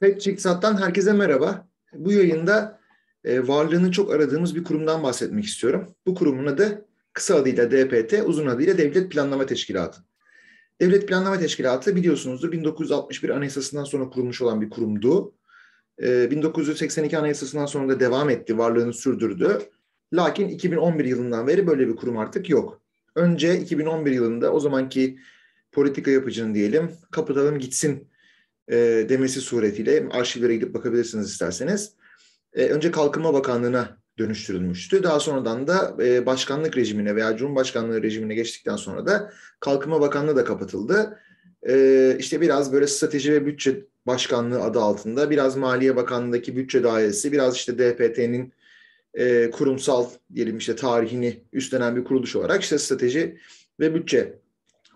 Pet Çıksat'tan herkese merhaba. Bu yayında e, varlığını çok aradığımız bir kurumdan bahsetmek istiyorum. Bu kurumun adı kısa adıyla DPT, uzun adıyla Devlet Planlama Teşkilatı. Devlet Planlama Teşkilatı biliyorsunuzdur 1961 Anayasası'ndan sonra kurulmuş olan bir kurumdu. E, 1982 Anayasası'ndan sonra da devam etti, varlığını sürdürdü. Lakin 2011 yılından beri böyle bir kurum artık yok. Önce 2011 yılında o zamanki politika yapıcının diyelim kapatalım gitsin e, demesi suretiyle arşivlere gidip bakabilirsiniz isterseniz. E, önce Kalkınma Bakanlığı'na dönüştürülmüştü. Daha sonradan da e, başkanlık rejimine veya Cumhurbaşkanlığı rejimine geçtikten sonra da Kalkınma Bakanlığı da kapatıldı. E, işte biraz böyle strateji ve bütçe başkanlığı adı altında, biraz Maliye Bakanlığı'ndaki bütçe dairesi, biraz işte DPT'nin e, kurumsal diyelim işte tarihini üstlenen bir kuruluş olarak işte strateji ve bütçe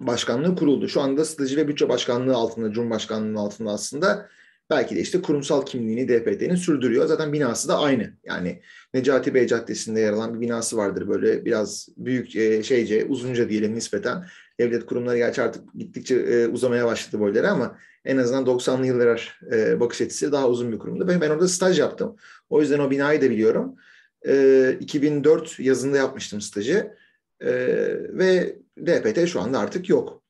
başkanlığı kuruldu. Şu anda strateji ve bütçe başkanlığı altında, Cumhurbaşkanlığı'nın altında aslında belki de işte kurumsal kimliğini DPT'nin sürdürüyor. Zaten binası da aynı. Yani Necati Bey Caddesi'nde yer alan bir binası vardır. Böyle biraz büyük e, şeyce, uzunca diyelim nispeten. Devlet kurumları gerçi artık gittikçe e, uzamaya başladı boyları ama en azından 90'lı yıllar e, bakış açısı daha uzun bir kurumdu. Ben, ben orada staj yaptım. O yüzden o binayı da biliyorum. 2004 yazında yapmıştım stajı. Ve DPT şu anda artık yok.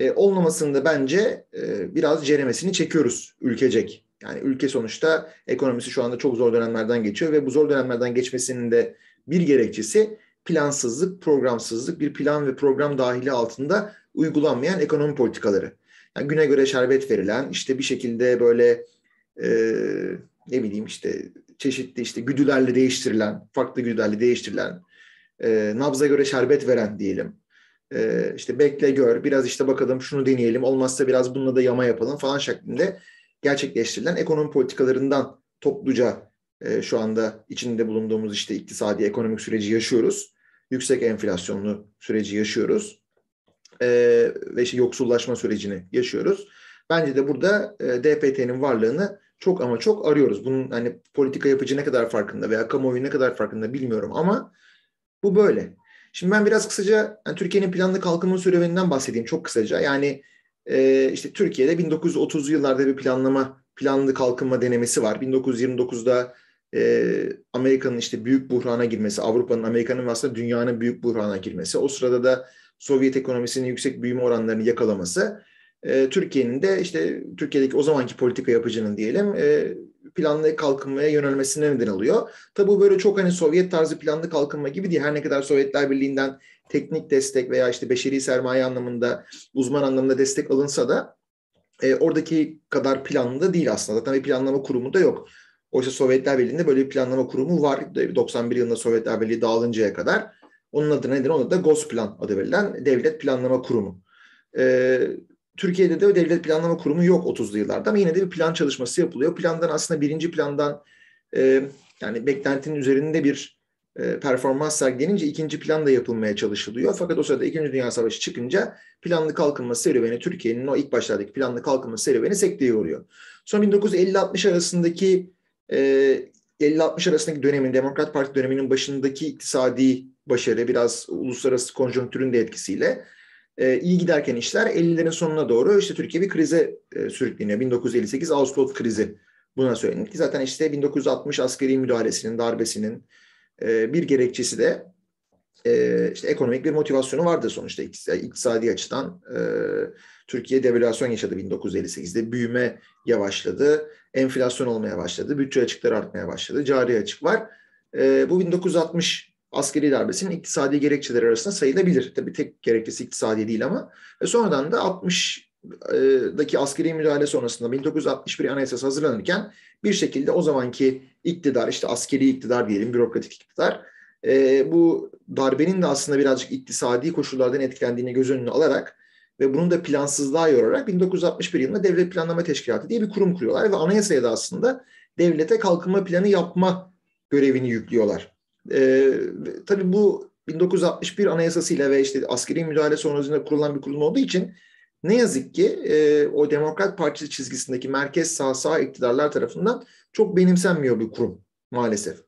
E, olmamasını bence e, biraz ceremesini çekiyoruz ülkecek. Yani ülke sonuçta ekonomisi şu anda çok zor dönemlerden geçiyor ve bu zor dönemlerden geçmesinin de bir gerekçesi plansızlık, programsızlık, bir plan ve program dahili altında uygulanmayan ekonomi politikaları. Yani güne göre şerbet verilen, işte bir şekilde böyle e, ne bileyim işte çeşitli işte güdülerle değiştirilen, farklı güdülerle değiştirilen, e, nabza göre şerbet veren diyelim e, işte bekle gör, biraz işte bakalım şunu deneyelim, olmazsa biraz bununla da yama yapalım falan şeklinde gerçekleştirilen ekonomi politikalarından topluca e, şu anda içinde bulunduğumuz işte iktisadi ekonomik süreci yaşıyoruz. Yüksek enflasyonlu süreci yaşıyoruz. E, ve işte yoksullaşma sürecini yaşıyoruz. Bence de burada e, DPT'nin varlığını çok ama çok arıyoruz. Bunun hani politika yapıcı ne kadar farkında veya kamuoyu ne kadar farkında bilmiyorum ama bu böyle. Şimdi ben biraz kısaca yani Türkiye'nin planlı kalkınma serüveninden bahsedeyim çok kısaca. Yani e, işte Türkiye'de 1930'lu yıllarda bir planlama, planlı kalkınma denemesi var. 1929'da e, Amerika'nın işte büyük buhrana girmesi, Avrupa'nın, Amerika'nın ve aslında dünyanın büyük buhrana girmesi. O sırada da Sovyet ekonomisinin yüksek büyüme oranlarını yakalaması. E, Türkiye'nin de işte Türkiye'deki o zamanki politika yapıcının diyelim e, planlı kalkınmaya yönelmesine neden oluyor. Tabi bu böyle çok hani Sovyet tarzı planlı kalkınma gibi değil. Her ne kadar Sovyetler Birliği'nden teknik destek veya işte beşeri sermaye anlamında, uzman anlamında destek alınsa da e, oradaki kadar planlı da değil aslında. Zaten bir planlama kurumu da yok. Oysa Sovyetler Birliği'nde böyle bir planlama kurumu var. 91 yılında Sovyetler Birliği dağılıncaya kadar. Onun adı nedir? Onun adı da GOSPLAN adı verilen Devlet Planlama Kurumu. Ee, Türkiye'de de devlet planlama kurumu yok 30'lu yıllarda ama yine de bir plan çalışması yapılıyor. Plandan aslında birinci plandan e, yani beklentinin üzerinde bir e, performans sergilenince ikinci plan da yapılmaya çalışılıyor. Fakat o sırada İkinci Dünya Savaşı çıkınca planlı kalkınma serüveni Türkiye'nin o ilk başlardaki planlı kalkınma serüveni sekteye uğruyor. Son 1950-60 arasındaki e, 50-60 arasındaki dönemin Demokrat Parti döneminin başındaki iktisadi başarı biraz uluslararası konjonktürün de etkisiyle e, iyi giderken işler 50'lerin sonuna doğru işte Türkiye bir krize e, sürükleniyor. 1958 Ağustos krizi buna söylenir ki zaten işte 1960 askeri müdahalesinin, darbesinin e, bir gerekçesi de e, işte ekonomik bir motivasyonu vardı sonuçta iktisadi açıdan. Türkiye devalüasyon yaşadı 1958'de. Büyüme yavaşladı. Enflasyon olmaya başladı. Bütçe açıkları artmaya başladı. Cari açık var. Bu 1960 askeri darbesinin iktisadi gerekçeleri arasında sayılabilir. Tabii tek gerekçesi iktisadi değil ama. Ve sonradan da 60'daki askeri müdahale sonrasında 1961 Anayasası hazırlanırken bir şekilde o zamanki iktidar, işte askeri iktidar diyelim, bürokratik iktidar, e, bu darbenin de aslında birazcık iktisadi koşullardan etkilendiğini göz önüne alarak ve bunu da plansızlığa yorarak 1961 yılında Devlet Planlama Teşkilatı diye bir kurum kuruyorlar ve anayasaya da aslında devlete kalkınma planı yapma görevini yüklüyorlar. E, tabii bu 1961 anayasasıyla ve işte askeri müdahale sonrasında kurulan bir kurum olduğu için ne yazık ki e, o Demokrat Partisi çizgisindeki merkez sağ sağ iktidarlar tarafından çok benimsenmiyor bir kurum maalesef.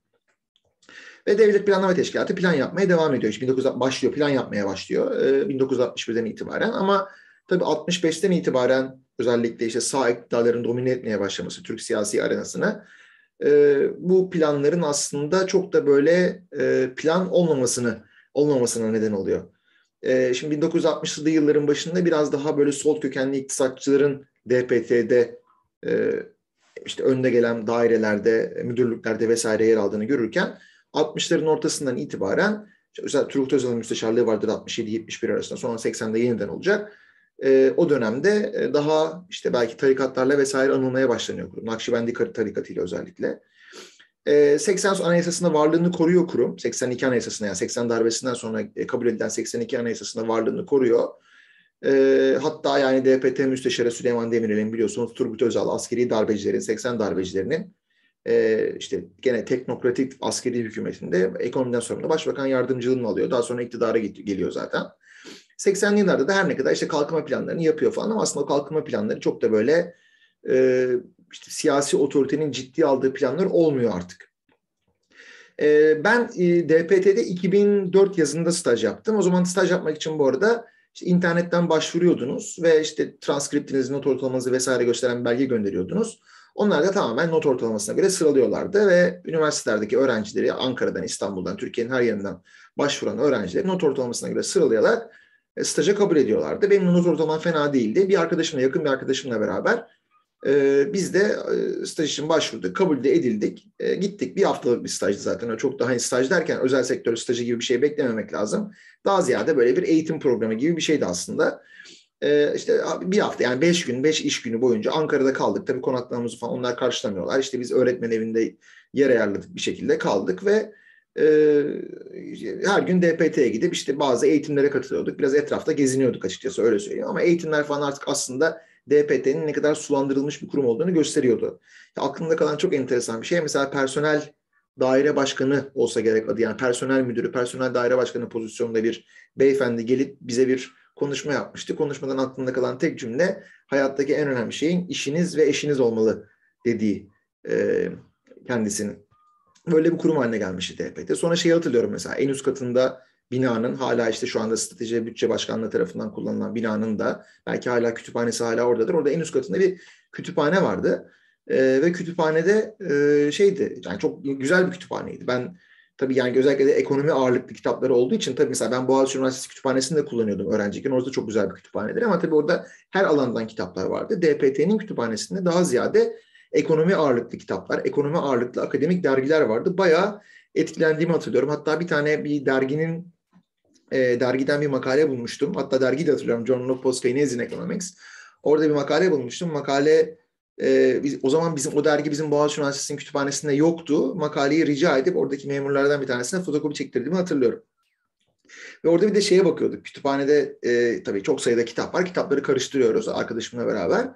Ve Devlet Planlama Teşkilatı plan yapmaya devam ediyor. İşte 1960 başlıyor, plan yapmaya başlıyor e, 1961'den itibaren ama tabii 65'ten itibaren özellikle işte sağ iktidarların domine etmeye başlaması Türk siyasi arenasına e, bu planların aslında çok da böyle e, plan olmamasını olmamasına neden oluyor. E, şimdi 1960'lı yılların başında biraz daha böyle sol kökenli iktisatçıların DPT'de e, işte önde gelen dairelerde, müdürlüklerde vesaire yer aldığını görürken 60'ların ortasından itibaren özellikle Turgut Özal'ın müsteşarlığı vardır 67-71 arasında sonra 80'de yeniden olacak. E, o dönemde e, daha işte belki tarikatlarla vesaire anılmaya başlanıyor kurum. Nakşibendi tarikatıyla özellikle. E, 80 anayasasında varlığını koruyor kurum. 82 anayasasında yani 80 darbesinden sonra e, kabul edilen 82 anayasasında varlığını koruyor. E, hatta yani DPT Müsteşarı Süleyman Demirel'in biliyorsunuz Turgut Özal askeri darbecilerin, 80 darbecilerinin e, işte gene teknokratik askeri hükümetinde ekonomiden sorumlu başbakan yardımcılığını alıyor. Daha sonra iktidara geliyor zaten. 80'li yıllarda da her ne kadar işte kalkınma planlarını yapıyor falan ama aslında kalkınma planları çok da böyle e, işte siyasi otoritenin ciddi aldığı planlar olmuyor artık. E, ben e, DPT'de 2004 yazında staj yaptım. O zaman staj yapmak için bu arada işte internetten başvuruyordunuz ve işte transkriptinizi, not ortalamanızı vesaire gösteren belge gönderiyordunuz. Onlar da tamamen not ortalamasına göre sıralıyorlardı ve üniversitelerdeki öğrencileri Ankara'dan, İstanbul'dan, Türkiye'nin her yerinden başvuran öğrencileri not ortalamasına göre sıralıyorlar. E, staja kabul ediyorlardı. Benim not ortalamam fena değildi. Bir arkadaşımla, yakın bir arkadaşımla beraber e, biz de e, staj için başvurduk. Kabul de edildik. E, gittik. Bir haftalık bir stajdı zaten. Çok daha hani staj derken özel sektör stajı gibi bir şey beklememek lazım. Daha ziyade böyle bir eğitim programı gibi bir şeydi aslında. E, işte bir hafta yani beş gün, beş iş günü boyunca Ankara'da kaldık. Tabii konaklarımızı falan onlar karşılamıyorlar. İşte biz öğretmen evinde yer ayarladık bir şekilde kaldık ve e, her gün DPT'ye gidip işte bazı eğitimlere katılıyorduk. Biraz etrafta geziniyorduk açıkçası öyle söyleyeyim. Ama eğitimler falan artık aslında DPT'nin ne kadar sulandırılmış bir kurum olduğunu gösteriyordu. Ya aklımda kalan çok enteresan bir şey mesela personel daire başkanı olsa gerek adı yani personel müdürü, personel daire başkanı pozisyonunda bir beyefendi gelip bize bir konuşma yapmıştı. Konuşmadan aklımda kalan tek cümle hayattaki en önemli şeyin işiniz ve eşiniz olmalı dediği e, kendisinin. Böyle bir kurum haline gelmişti TPT. Sonra şeyi hatırlıyorum mesela en üst katında binanın hala işte şu anda strateji bütçe başkanlığı tarafından kullanılan binanın da belki hala kütüphanesi hala oradadır. Orada en üst katında bir kütüphane vardı. Ee, ve kütüphanede e, şeydi yani çok güzel bir kütüphaneydi. Ben tabii yani özellikle de ekonomi ağırlıklı kitapları olduğu için tabii mesela ben Boğaziçi Üniversitesi kütüphanesinde kullanıyordum öğrenciyken. Orada çok güzel bir kütüphanedir ama tabii orada her alandan kitaplar vardı. DPT'nin kütüphanesinde daha ziyade ekonomi ağırlıklı kitaplar, ekonomi ağırlıklı akademik dergiler vardı. Bayağı etkilendiğimi hatırlıyorum. Hatta bir tane bir derginin e, dergiden bir makale bulmuştum. Hatta dergiyi de hatırlıyorum. Journal of Post-Keynesian Economics. Orada bir makale bulmuştum. Makale e, biz, o zaman bizim o dergi bizim Boğaziçi Üniversitesi'nin kütüphanesinde yoktu. Makaleyi rica edip oradaki memurlardan bir tanesine fotokopi çektirdiğimi hatırlıyorum. Ve orada bir de şeye bakıyorduk. Kütüphanede e, tabii çok sayıda kitap var. Kitapları karıştırıyoruz arkadaşımla beraber.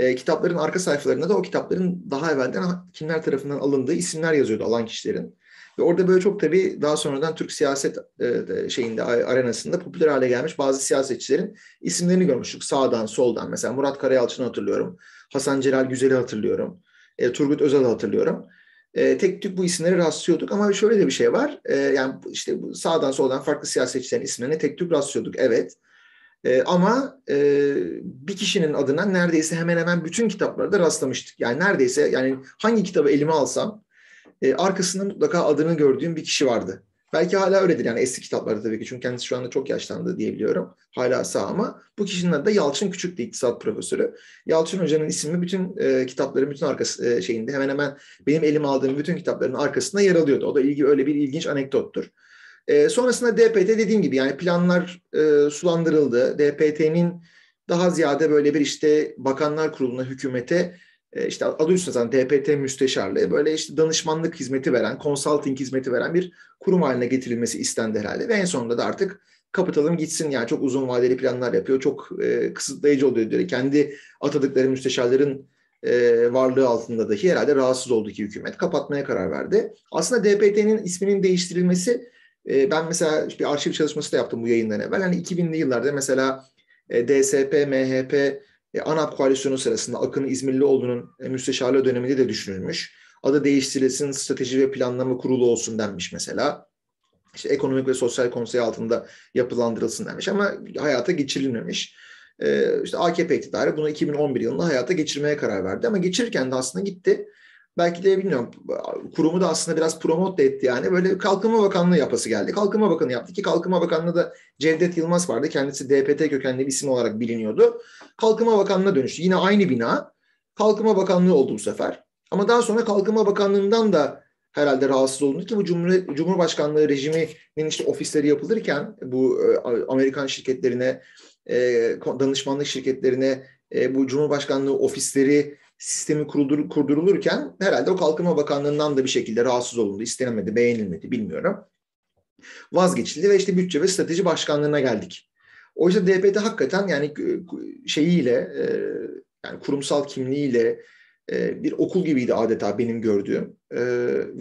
E, kitapların arka sayfalarında da o kitapların daha evvelden kimler tarafından alındığı isimler yazıyordu alan kişilerin. Ve orada böyle çok tabii daha sonradan Türk siyaset e, şeyinde arenasında popüler hale gelmiş bazı siyasetçilerin isimlerini görmüştük. Sağdan, soldan. Mesela Murat Karayalçın'ı hatırlıyorum. Hasan Celal Güzel'i hatırlıyorum. E, Turgut Özal'ı hatırlıyorum. E, tek tük bu isimleri rastlıyorduk ama şöyle de bir şey var. E, yani işte sağdan soldan farklı siyasetçilerin isimlerine tek tük rastlıyorduk. Evet. E, ama e, bir kişinin adına neredeyse hemen hemen bütün kitaplarda rastlamıştık. Yani neredeyse yani hangi kitabı elime alsam e, arkasında mutlaka adını gördüğüm bir kişi vardı. Belki hala öyledir yani eski kitaplarda tabii ki çünkü kendisi şu anda çok yaşlandı diyebiliyorum. Hala sağ ama bu kişinin adı da Yalçın Küçük'tü iktisat profesörü. Yalçın Hoca'nın ismi bütün e, kitapların bütün arkası e, şeyinde hemen hemen benim elim aldığım bütün kitapların arkasında yer alıyordu. O da ilgi öyle bir ilginç anekdottur. E, sonrasında DPT dediğim gibi yani planlar e, sulandırıldı. DPT'nin daha ziyade böyle bir işte bakanlar kuruluna, hükümete e, işte adı üstünde zaten DPT müsteşarlığı böyle işte danışmanlık hizmeti veren, consulting hizmeti veren bir kurum haline getirilmesi istendi herhalde. Ve en sonunda da artık kapatalım gitsin yani çok uzun vadeli planlar yapıyor. Çok e, kısıtlayıcı oluyor diyor. Kendi atadıkları müsteşarların e, varlığı altında dahi herhalde rahatsız oldu ki hükümet kapatmaya karar verdi. Aslında DPT'nin isminin değiştirilmesi e, ben mesela bir arşiv çalışması da yaptım bu yayından evvel. Hani 2000'li yıllarda mesela e, DSP, MHP, e, ANAP koalisyonu sırasında Akın İzmirlioğlu'nun e, müsteşarlığı döneminde de düşünülmüş. Adı değiştirilsin, strateji ve planlama kurulu olsun denmiş mesela. İşte ekonomik ve sosyal konsey altında yapılandırılsın denmiş ama hayata geçirilmemiş. e, işte AKP iktidarı bunu 2011 yılında hayata geçirmeye karar verdi. Ama geçirirken de aslında gitti. Belki de bilmiyorum kurumu da aslında biraz promote etti yani. Böyle Kalkınma Bakanlığı yapası geldi. Kalkınma Bakanı yaptı ki Kalkınma Bakanlığı da Cevdet Yılmaz vardı. Kendisi DPT kökenli bir isim olarak biliniyordu. Kalkınma Bakanlığı'na dönüştü. Yine aynı bina. Kalkınma Bakanlığı oldu bu sefer. Ama daha sonra Kalkınma Bakanlığı'ndan da herhalde rahatsız olundu ki bu Cumhur, Cumhurbaşkanlığı rejiminin işte ofisleri yapılırken bu e, Amerikan şirketlerine, e, danışmanlık şirketlerine e, bu Cumhurbaşkanlığı ofisleri sistemi kurdur, kurdurulurken herhalde o Kalkınma Bakanlığı'ndan da bir şekilde rahatsız olundu, istenemedi, beğenilmedi bilmiyorum. Vazgeçildi ve işte Bütçe ve Strateji Başkanlığı'na geldik. Oysa DPT hakikaten yani şeyiyle, yani kurumsal kimliğiyle, e, bir okul gibiydi adeta benim gördüğüm. E,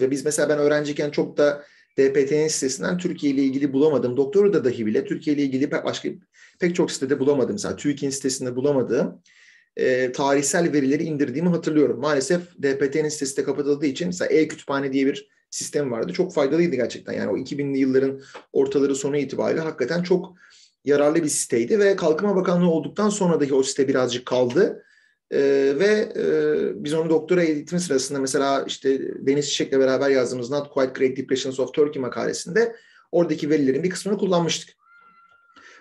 ve biz mesela ben öğrenciyken çok da DPT'nin sitesinden Türkiye ile ilgili bulamadım. Doktoru da dahi bile Türkiye ile ilgili başka pek çok sitede bulamadım. Mesela TÜİK'in sitesinde bulamadığım e, tarihsel verileri indirdiğimi hatırlıyorum. Maalesef DPT'nin sitesi de kapatıldığı için mesela e-kütüphane diye bir sistem vardı. Çok faydalıydı gerçekten. Yani o 2000'li yılların ortaları sonu itibariyle hakikaten çok yararlı bir siteydi ve Kalkınma Bakanlığı olduktan sonra dahi o site birazcık kaldı. E, ve e, biz onu doktora eğitimi sırasında mesela işte Deniz Çiçek'le beraber yazdığımız Not Quite Great Depressions of Turkey makalesinde oradaki verilerin bir kısmını kullanmıştık.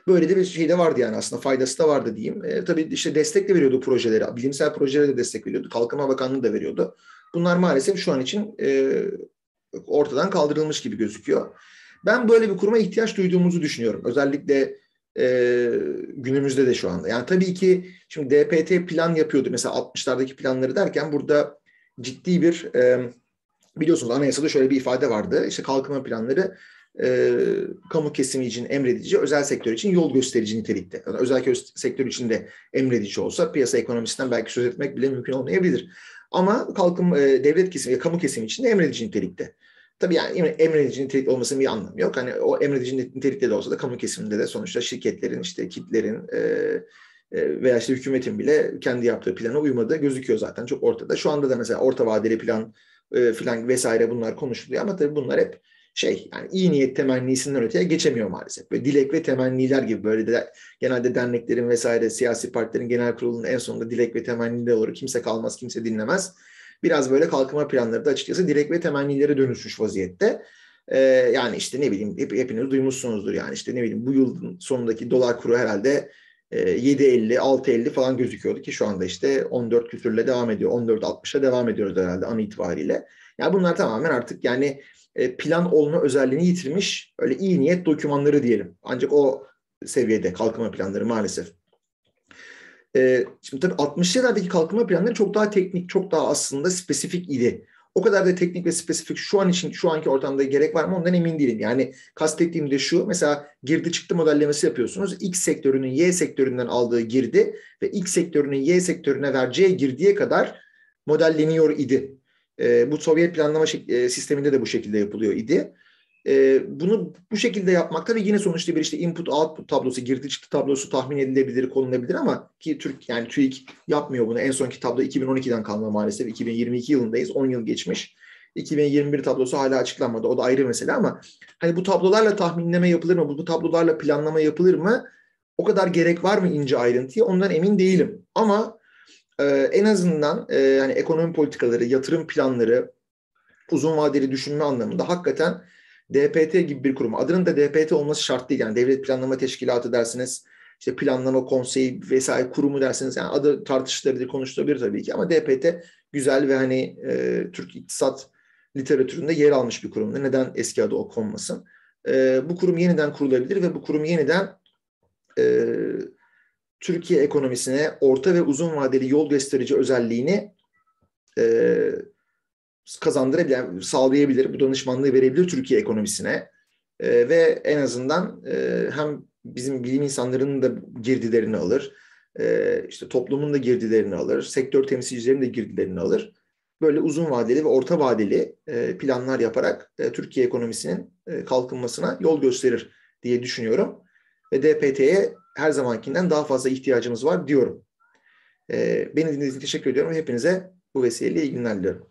Böyle de bir şey de vardı yani aslında faydası da vardı diyeyim. E, tabii işte destek de veriyordu projelere, bilimsel projelere de destek veriyordu. Kalkınma Bakanlığı da veriyordu. Bunlar maalesef şu an için e, ortadan kaldırılmış gibi gözüküyor. Ben böyle bir kuruma ihtiyaç duyduğumuzu düşünüyorum. Özellikle e, günümüzde de şu anda. Yani tabii ki şimdi DPT plan yapıyordu. Mesela 60'lardaki planları derken burada ciddi bir e, biliyorsunuz anayasada şöyle bir ifade vardı. İşte kalkınma planları e, kamu kesimi için emredici, özel sektör için yol gösterici nitelikte. Özel sektör için de emredici olsa piyasa ekonomisinden belki söz etmek bile mümkün olmayabilir. Ama kalkınma e, devlet kesimi, kamu kesimi için de emredici nitelikte. Tabii yani emredici nitelik olmasının bir anlamı yok. Hani o emredici nitelikte de olsa da kamu kesiminde de sonuçta şirketlerin, işte kitlerin e, e, veya işte hükümetin bile kendi yaptığı plana uymadığı gözüküyor zaten çok ortada. Şu anda da mesela orta vadeli plan e, filan vesaire bunlar konuşuluyor ama tabii bunlar hep şey yani iyi niyet temennisinden öteye geçemiyor maalesef. Böyle dilek ve temenniler gibi böyle de genelde derneklerin vesaire siyasi partilerin genel kurulunun en sonunda dilek ve temenniler olur. Kimse kalmaz, kimse dinlemez biraz böyle kalkınma planları da açıkçası direkt ve temennilere dönüşmüş vaziyette. Ee, yani işte ne bileyim hep, hepiniz duymuşsunuzdur yani işte ne bileyim bu yılın sonundaki dolar kuru herhalde e, 7.50, 6.50 falan gözüküyordu ki şu anda işte 14 küsürle devam ediyor. 14.60'a devam ediyoruz herhalde an itibariyle. Yani bunlar tamamen artık yani e, plan olma özelliğini yitirmiş öyle iyi niyet dokümanları diyelim. Ancak o seviyede kalkınma planları maalesef. E, şimdi tabii 60'lı yıllardaki kalkınma planları çok daha teknik, çok daha aslında spesifik idi. O kadar da teknik ve spesifik şu an için şu anki ortamda gerek var mı ondan emin değilim. Yani kastettiğim de şu mesela girdi çıktı modellemesi yapıyorsunuz. X sektörünün Y sektöründen aldığı girdi ve X sektörünün Y sektörüne vereceği girdiye kadar modelleniyor idi. E, bu Sovyet planlama e, sisteminde de bu şekilde yapılıyor idi. E, bunu bu şekilde yapmak tabii yine sonuçta bir işte input output tablosu, girdi çıktı tablosu tahmin edilebilir, konulabilir ama ki Türk yani TÜİK yapmıyor bunu. En sonki tablo 2012'den kalma maalesef. 2022 yılındayız. 10 yıl geçmiş. 2021 tablosu hala açıklanmadı. O da ayrı mesele ama hani bu tablolarla tahminleme yapılır mı? Bu, bu tablolarla planlama yapılır mı? O kadar gerek var mı ince ayrıntıya? Ondan emin değilim. Ama e, en azından e, yani ekonomi politikaları, yatırım planları, uzun vadeli düşünme anlamında hakikaten DPT gibi bir kurum. Adının da DPT olması şart değil. Yani Devlet Planlama Teşkilatı dersiniz, işte planlama konseyi vesaire kurumu dersiniz. Yani adı tartışılabilir, konuşulabilir tabii ki ama DPT güzel ve hani e, Türk iktisat literatüründe yer almış bir kurumda. Neden eski adı o konmasın? E, bu kurum yeniden kurulabilir ve bu kurum yeniden e, Türkiye ekonomisine orta ve uzun vadeli yol gösterici özelliğini e, kazandırabilir, yani sağlayabilir, bu danışmanlığı verebilir Türkiye ekonomisine e, ve en azından e, hem bizim bilim insanlarının da girdilerini alır, e, işte toplumun da girdilerini alır, sektör temsilcilerinin de girdilerini alır. Böyle uzun vadeli ve orta vadeli e, planlar yaparak e, Türkiye ekonomisinin e, kalkınmasına yol gösterir diye düşünüyorum. Ve DPT'ye her zamankinden daha fazla ihtiyacımız var diyorum. E, beni dinlediğiniz için teşekkür ediyorum hepinize bu vesileyle iyi günler diliyorum.